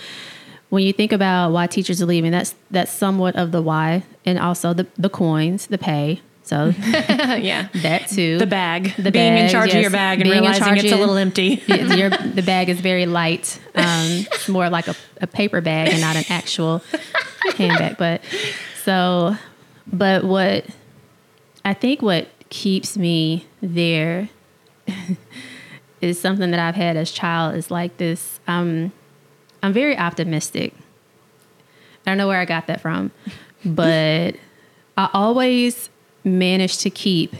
when you think about why teachers are leaving, that's that's somewhat of the why, and also the the coins, the pay. So yeah that too. the bag The being in bag, charge of yes. your bag and realizing it's a little empty your the bag is very light. Um, more like a, a paper bag and not an actual handbag. But so, but what I think what keeps me there is something that I've had as child is like this. Um, I'm very optimistic. I don't know where I got that from, but I always manage to keep,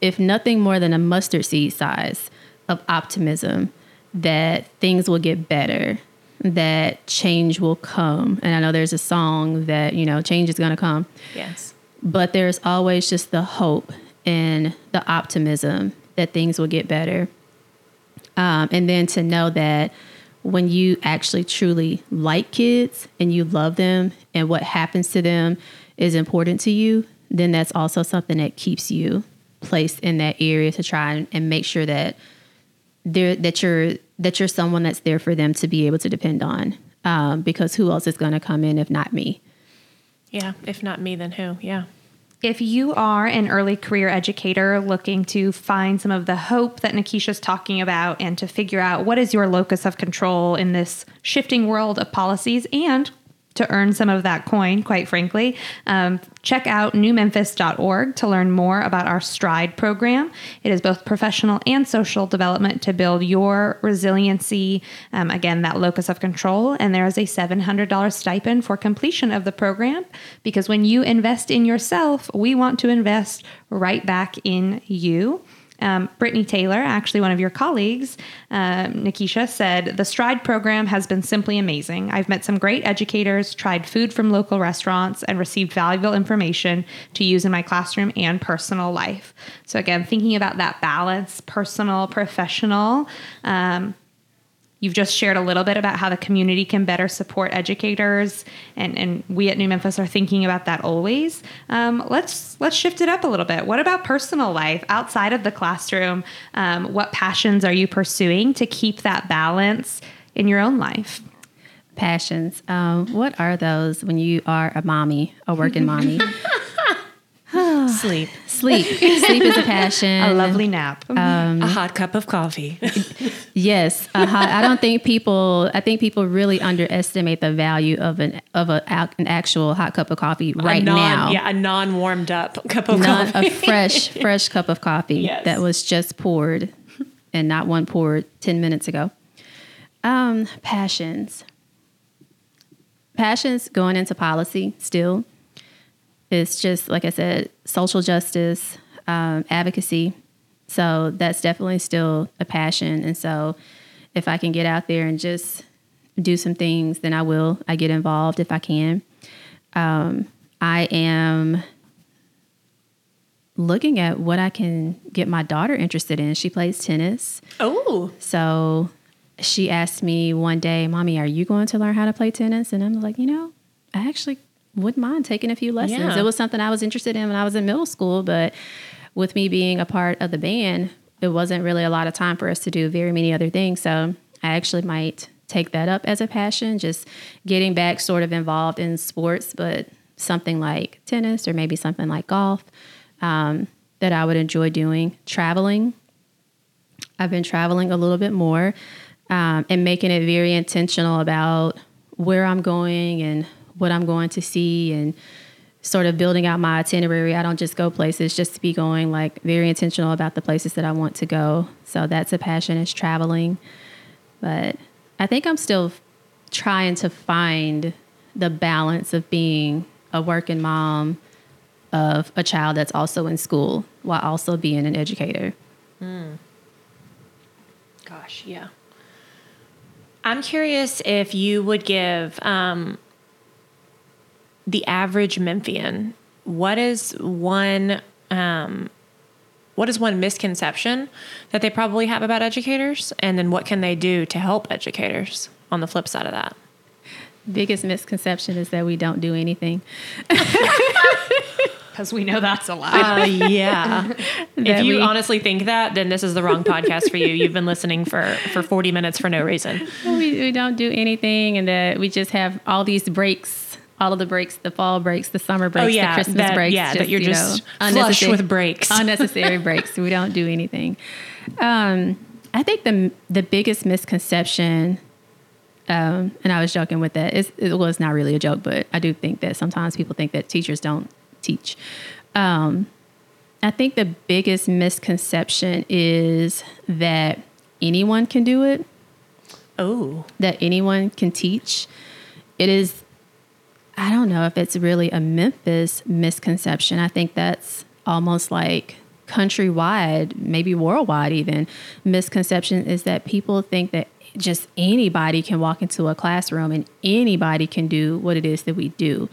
if nothing more than a mustard seed size of optimism that things will get better, that change will come. And I know there's a song that, you know, change is going to come yes but there's always just the hope and the optimism that things will get better. Um, and then to know that when you actually truly like kids and you love them and what happens to them is important to you, then that's also something that keeps you placed in that area to try and, and make sure that there that you're that you're someone that's there for them to be able to depend on. Um, because who else is going to come in if not me? Yeah if not me then who? Yeah. If you are an early career educator looking to find some of the hope that Nikisha's talking about and to figure out what is your locus of control in this shifting world of policies and to earn some of that coin, quite frankly, um, check out newmemphis.org to learn more about our STRIDE program. It is both professional and social development to build your resiliency, um, again, that locus of control. And there is a $700 stipend for completion of the program because when you invest in yourself, we want to invest right back in you. Um, Brittany Taylor, actually one of your colleagues, um, Nikisha, said the Stride program has been simply amazing. I've met some great educators, tried food from local restaurants, and received valuable information to use in my classroom and personal life. So, again, thinking about that balance, personal, professional. Um, You've just shared a little bit about how the community can better support educators, and, and we at New Memphis are thinking about that always. Um, let's let's shift it up a little bit. What about personal life outside of the classroom? Um, what passions are you pursuing to keep that balance in your own life? Passions. Um, what are those when you are a mommy, a working mommy? sleep Sleep. Sleep is a passion. A lovely nap. a hot cup of coffee Yes, a hot, I don't think people. I think people really underestimate the value of an of a, an actual hot cup of coffee right a non, now. yeah a non warmed up cup of Not coffee a fresh fresh cup of coffee Yes. that was just poured, and not one poured ten minutes ago. Um, passions. Passions going into policy still. It's just like I said, social justice, um, advocacy. So that's definitely still a passion. And so if I can get out there and just do some things, then I will. I get involved if I can. Um, I am looking at what I can get my daughter interested in. She plays tennis. oh So she asked me one day, Mommy, are you going to learn how to play tennis? And I'm like, you know, I actually wouldn't mind taking a few lessons. Yeah. It was something I was interested in when I was in middle school, but with me being a part of the band, it wasn't really a lot of time for us to do very many other things. So I actually might take that up as a passion, just getting back sort of involved in sports, but something like tennis or maybe something like golf um, that I would enjoy doing. Traveling. I've been traveling a little bit more um, and making it very intentional about where I'm going and what I'm going to see and sort of building out my itinerary. I don't just go places just to be going, like very intentional about the places that I want to go. So that's a passion is traveling. But I think I'm still trying to find the balance of being a working mom of a child that's also in school while also being an educator. Gosh, yeah. I'm curious if you would give um, the average Memphian what is one um, what is one misconception that they probably have about educators, and then what can they do to help educators on the flip side of that? Biggest misconception is that we don't do anything. Because we know that's a lie. Uh, yeah. if you we- honestly think that, then this is the wrong podcast for you. You've been listening for for 40 minutes for no reason. we, we don't do anything and that we just have all these breaks all of the breaks the fall breaks the summer breaks Oh, yeah, the christmas that- breaks yeah, that you're you know, just flush with breaks. unnecessary breaks. We don't do anything. Um, i think the the biggest misconception um, and i was joking with that it's, it was not really a joke but i do think that sometimes people think that teachers don't teach. Um, i think the biggest misconception is that anyone can do it. Oh, that anyone can teach. It is, I don't know if it's really a Memphis misconception. I think that's almost like countrywide, maybe worldwide even. Misconception is that people think that just anybody can walk into a classroom and anybody can do what it is that we do.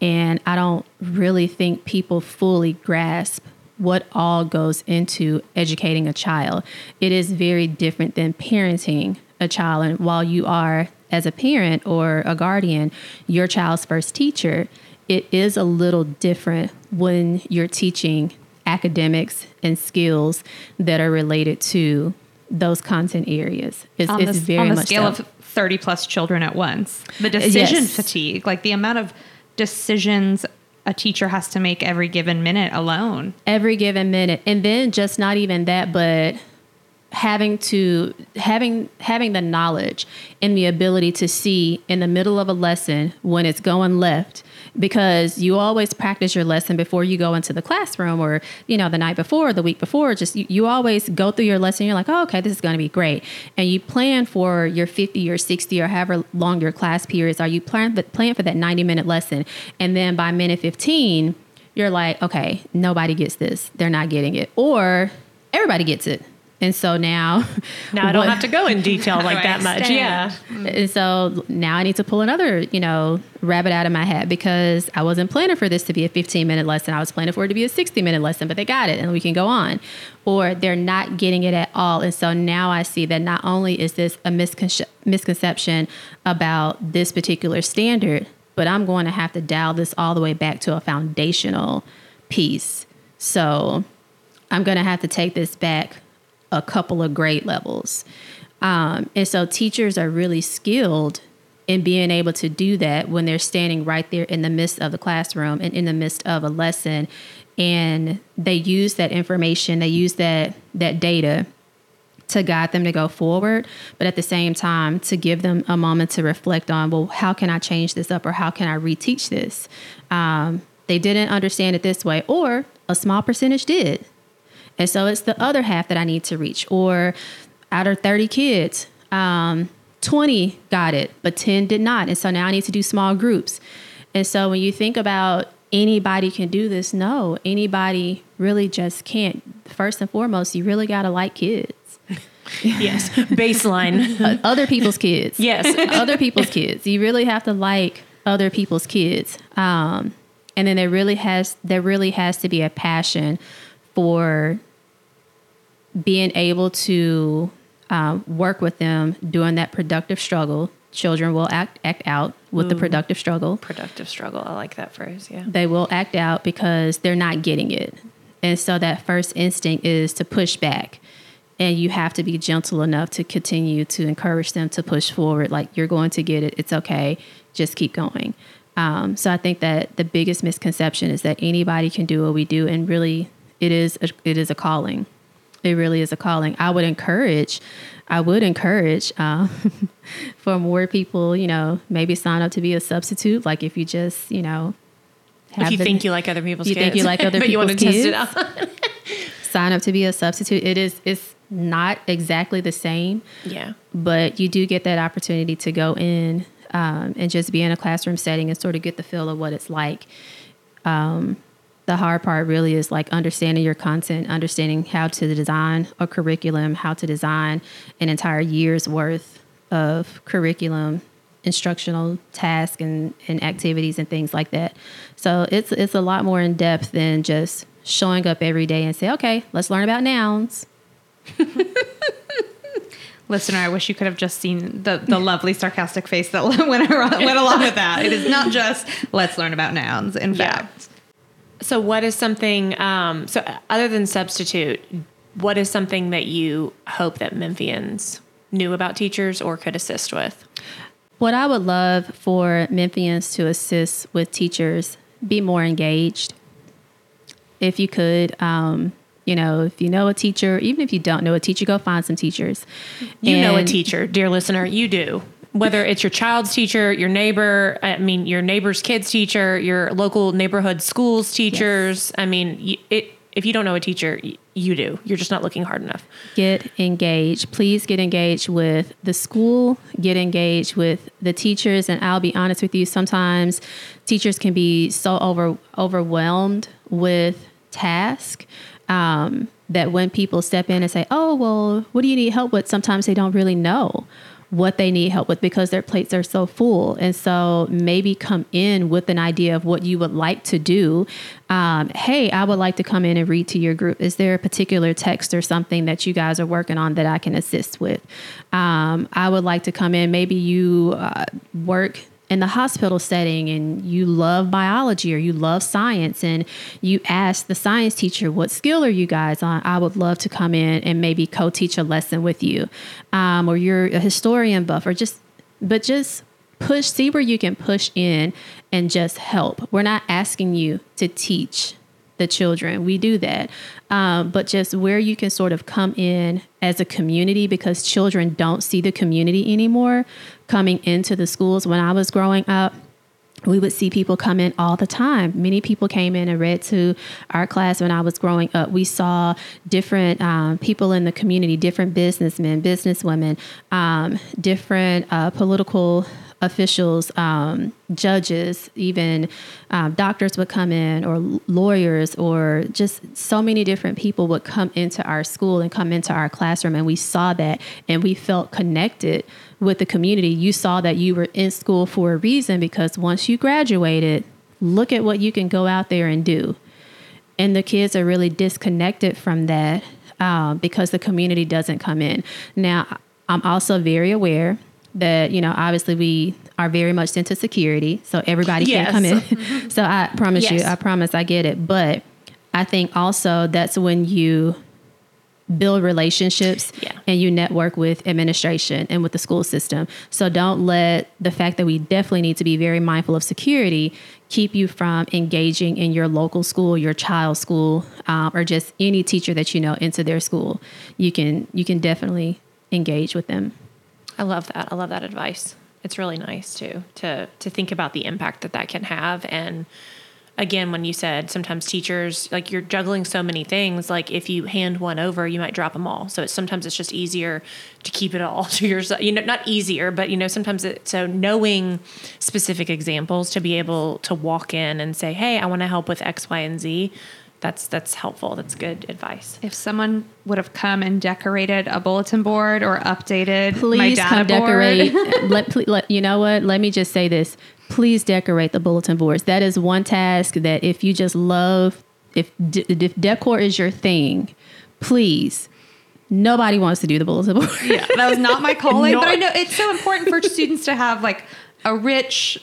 And I don't really think people fully grasp what all goes into educating a child. It is very different than parenting a child. And while you are, as a parent or a guardian, your child's first teacher, it is a little different when you're teaching academics and skills that are related to those content areas. It's, on it's very on the much scale so. of 30 plus children at once. The decision Yes. fatigue, like the amount of decisions a teacher has to make every given minute alone. every given minute and then just not even that but having to having having the knowledge and the ability to see in the middle of a lesson when it's going left because you always practice your lesson before you go into the classroom or you know the night before the week before just you, you always go through your lesson you're like oh, okay this is going to be great and you plan for your 50 or 60 or however long your class periods are you plan plan for that 90 minute lesson and then by minute 15 you're like, okay, nobody gets this. They're not getting it. Or everybody gets it. And so now, now I don't what- have to go in detail like that much. Yeah. And so now I need to pull another, you know, rabbit out of my hat because I wasn't planning for this to be a 15 minute lesson. I was planning for it to be a 60 minute lesson, but they got it and we can go on. Or they're not getting it at all. And so now I see that not only is this a misconce- misconception about this particular standard, but I'm going to have to dial this all the way back to a foundational piece. So I'm going to have to take this back a couple of grade levels. Um, and so teachers are really skilled in being able to do that when they're standing right there in the midst of the classroom and in the midst of a lesson. And they use that information, they use that that data to guide them to go forward, but at the same time to give them a moment to reflect on, well, how can I change this up or how can I reteach this? Um, they didn't understand it this way, or a small percentage did. And so it's the other half that I need to reach. Or out of 30 kids, um, 20 got it, but 10 did not. And so now I need to do small groups. And so when you think about anybody can do this, no, anybody really just can't. First and foremost, you really got to like kids. Yes. Baseline. Other people's kids. Yes. other people's kids. You really have to like other people's kids. Um, and then there really has there really has to be a passion for being able to um, work with them during that productive struggle. Children will act act out with the productive struggle. Productive struggle. I like that phrase. Yeah. They will act out because they're not getting it. And so that first instinct is to push back. And you have to be gentle enough to continue to encourage them to push forward. Like, you're going to get it. It's okay. Just keep going. Um, so I think that the biggest misconception is that anybody can do what we do. And really, it is a, it is a calling. It really is a calling. I would encourage, I would encourage uh, for more people, you know, maybe sign up to be a substitute. Like if you just, you know, if you the- think you like other people's you kids, think you like other but you want to people's test it out. sign up to be a substitute. It is it's not exactly the same, yeah. but you do get that opportunity to go in um, and just be in a classroom setting and sort of get the feel of what it's like. Um, the hard part really is like understanding your content, understanding how to design a curriculum, how to design an entire year's worth of curriculum, instructional tasks and, and activities and things like that. So it's it's a lot more in depth than just showing up every day and say, okay, let's learn about nouns. Listener, I wish you could have just seen the, the lovely sarcastic face that went, around, went along with that. It is not just let's learn about nouns. In Yeah. fact, So, what is something? Um, so, other than substitute, what is something that you hope that Memphians knew about teachers or could assist with? What I would love for Memphians to assist with teachers, be more engaged. If you could, um, you know, if you know a teacher, even if you don't know a teacher, go find some teachers. You know a teacher, dear listener. You do. Whether it's your child's teacher, your neighbor, I mean, your neighbor's kid's teacher, your local neighborhood schools teachers. I mean, it. If you don't know a teacher, you do. You're just not looking hard enough. get engaged. Please get engaged with the school, get engaged with the teachers. And I'll be honest with you, sometimes teachers can be so over overwhelmed with task um, that when people step in and say, Oh, well, what do you need help with? Sometimes they don't really know what they need help with because their plates are so full. And so maybe come in with an idea of what you would like to do. Um, hey, I would like to come in and read to your group. Is there a particular text or something that you guys are working on that I can assist with? Um, I would like to come in. Maybe you uh, work in the hospital setting and you love biology or you love science and you ask the science teacher what skill are you guys on i would love to come in and maybe co-teach a lesson with you um, or you're a historian buff or just but just push see where you can push in and just help we're not asking you to teach the children. We do that. Um, but just where you can sort of come in as a community because children don't see the community anymore coming into the schools. When I was growing up, we would see people come in all the time. Many people came in and read to our class when I was growing up. We saw different um, people in the community, different businessmen, businesswomen, um, different uh, political officials, um, judges, even um, doctors would come in, or lawyers, or just so many different people would come into our school and come into our classroom. And we saw that and we felt connected with the community. You saw that you were in school for a reason because once you graduated, look at what you can go out there and do. And the kids are really disconnected from that um, because the community doesn't come in. Now, I'm also very aware that you know obviously we are very much into security so everybody Yes. can come in. So i promise you i promise i get it. But i think also that's when you build relationships Yeah. and you network with administration and with the school system. So don't let the fact that we definitely need to be very mindful of security keep you from engaging in your local school your child's school um, or just any teacher that you know into their school. You can you can definitely engage with them I love that. I love that advice. It's really nice too to to think about the impact that that can have. And again, when you said sometimes teachers like you're juggling so many things, like if you hand one over, you might drop them all. So it's, sometimes it's just easier to keep it all to yourself. You know, not easier, but you know, sometimes it. So knowing specific examples to be able to walk in and say, "Hey, I want to help with X, Y, and Z." That's that's helpful. That's good advice. if someone would have come and decorated a bulletin board or updated my please data come board, decorate let, ple- let you know what let me just say this please decorate the bulletin boards that is one task that if you just love if, de- if decor is your thing please nobody wants to do the bulletin board yeah, that was not my calling. No. But I know it's so important for students to have like a rich,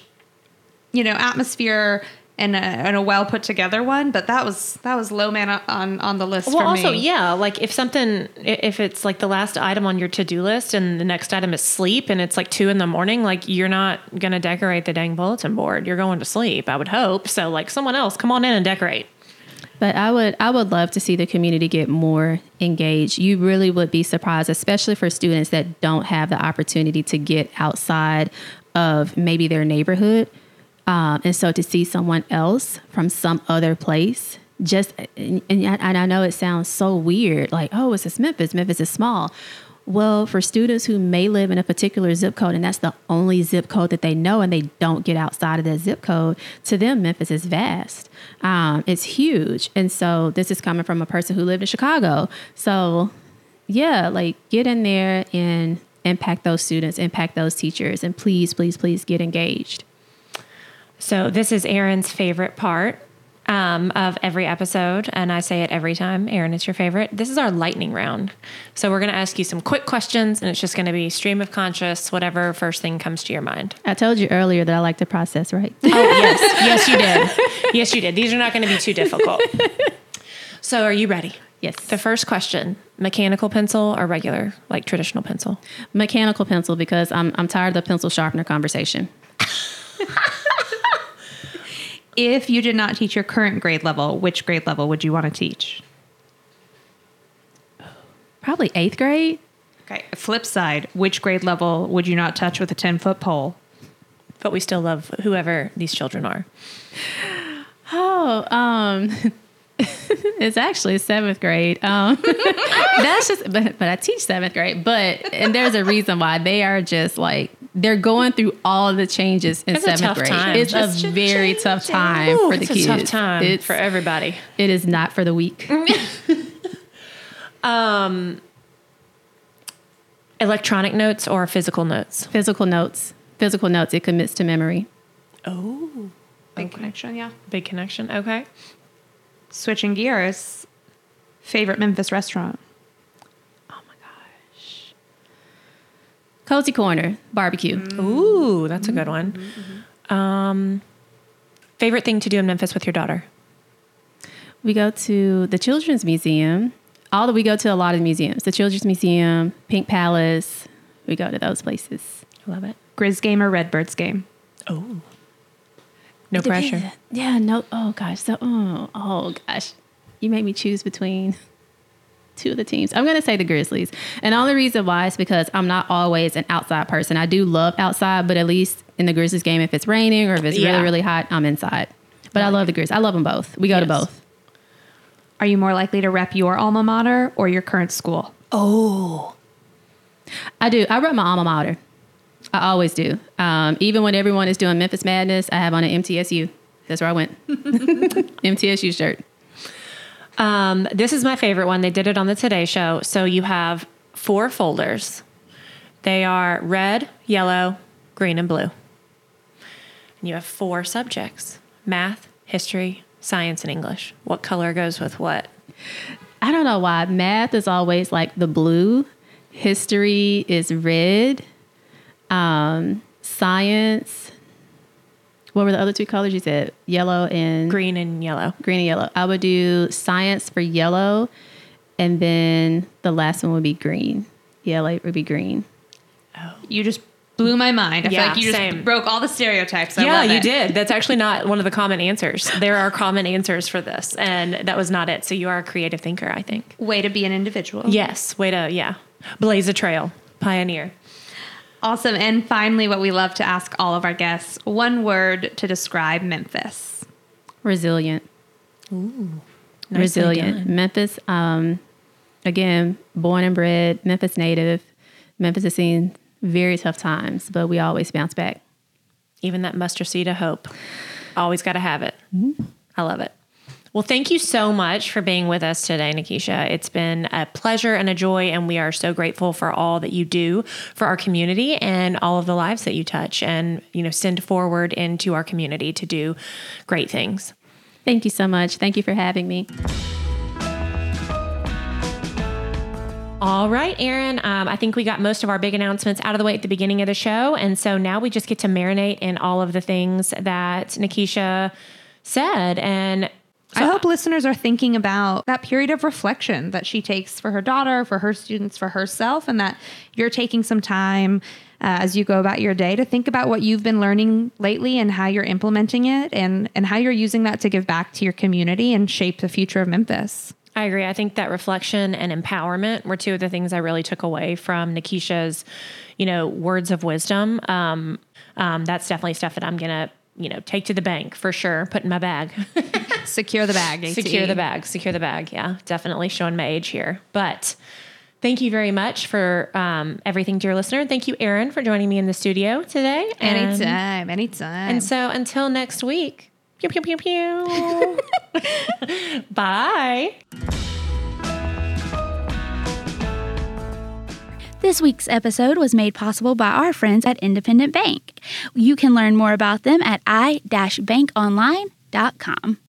you know, atmosphere and a, and a well put together one. But that was that was low man on on the list Well, for also, me. yeah, like if something, if it's like the last item on your to do list and the next item is sleep and it's like two in the morning, like you're not going to decorate the dang bulletin board. You're going to sleep, I would hope. So, like, someone else, come on in and decorate. But I would I would love to see the community get more engaged. You really would be surprised, especially for students that don't have the opportunity to get outside of maybe their neighborhood. Um, and so to see someone else from some other place, just and, and I- and I know it sounds so weird, like oh, it's just Memphis. Memphis is small. Well, for students who may live in a particular zip code and that's the only zip code that they know and they don't get outside of that zip code, to them, Memphis is vast. Um, it's huge. And so this is coming from a person who lived in Chicago. So, yeah, like get in there and impact those students, impact those teachers, and please, please, please get engaged. So, this is Aaron's favorite part um, of every episode. And I say it every time. Aaron, it's your favorite. This is our lightning round. So, we're going to ask you some quick questions, and it's just going to be stream of conscious, whatever first thing comes to your mind. I told you earlier that I like to process, right? Oh, yes. Yes, you did. Yes, you did. These are not going to be too difficult. So, are you ready? yes. The first question mechanical pencil or regular, like traditional pencil? Mechanical pencil because I'm, I'm tired of the pencil sharpener conversation. If you did not teach your current grade level, which grade level would you want to teach? Probably eighth grade. Okay. Flip side, which grade level would you not touch with a 10 foot pole? But we still love whoever these children are. Oh, um, it's actually seventh grade. Um, that's just, but, but I teach seventh grade. But and there's a reason why they are just like they're going through all the changes in It's a seventh tough grade. time. It's Just a very tough time Ooh, for the it's kids. It's a tough time It's, for everybody. it is not for the weak. Um, electronic notes or physical notes? Physical notes, physical notes. It commits to memory. Oh, Big connection, yeah. big connection. Okay. Switching gears, favorite Memphis restaurant? Oh my gosh. Cozy Corner barbecue. Mm. Ooh, that's a good one. Mm-hmm, mm-hmm, mm-hmm. Um, favorite thing to do in Memphis with your daughter? We go to the Children's Museum. All that we go to a lot of museums. The Children's Museum, Pink Palace. We go to those places. I love it. Grizz game or Redbirds game? Oh, no pressure. Yeah, no. Oh gosh. So, oh, oh gosh. You made me choose between two of the teams. I'm gonna say the Grizzlies, and the only reason why is because I'm not always an outside person. I do love outside, but at least in the Grizzlies game, if it's raining or if it's Yeah. really really hot, I'm inside. But I love the Grizzlies. I love them both. We go to both. Are you more likely to rep your alma mater or your current school? Oh, I do. I rep my alma mater. I always do. Um, even when everyone is doing Memphis Madness, I have on an MTSU. That's where I went. MTSU shirt. Um, this is my favorite one. They did it on the Today Show. So you have four folders. They are red, yellow, green, and blue. And you have four subjects math, history, science, and English. What color goes with what? I don't know why. Math is always like the blue. History is red. Um, science. What were the other two colors you said? Yellow and Green and yellow. green and yellow. I would do science for yellow, and then the last one would be green. Yellow would be green. Oh, you just blew my mind. I Yeah, feel like you just same. broke all the stereotypes. I yeah, love you it. did. That's actually not one of the common answers. There are common answers for this, and that was not it. So you are a creative thinker, I think. Way to be an individual. Yes, way to, yeah. Blaze a trail, pioneer. Awesome. And finally, what we love to ask all of our guests one word to describe Memphis. Resilient. Nicely resilient. done. Memphis, um, again, born and bred, Memphis native. Memphis has seen very tough times, but we always bounce back. Even that mustard seed of hope. Always got to have it. I love it. Well, thank you so much for being with us today, Nikisha. It's been a pleasure and a joy, and we are so grateful for all that you do for our community and all of the lives that you touch and, you know, send forward into our community to do great things. Thank you so much. Thank you for having me. All right, Aaron. Um, I think we got most of our big announcements out of the way at the beginning of the show. And so now we just get to marinate in all of the things that Nikisha said. And I hope listeners are thinking about that period of reflection that she takes for her daughter, for her students, for herself, and that you're taking some time uh, as you go about your day to think about what you've been learning lately and how you're implementing it and, and how you're using that to give back to your community and shape the future of Memphis. I agree. I think that reflection and empowerment were two of the things I really took away from Nikisha's, you know, words of wisdom. Um, um, that's definitely stuff that I'm gonna, you know, take to the bank for sure. Put in my bag. Secure the bag. AT. secure the bag. Secure the bag. Yeah, definitely showing my age here. But thank you very much for um, everything, dear listener. Thank you, Aaron, for joining me in the studio today. And- Anytime, anytime. And so until next week. Pew pew pew pew. Bye. This week's episode was made possible by our friends at Independent Bank. You can learn more about them at i-bankonline.com.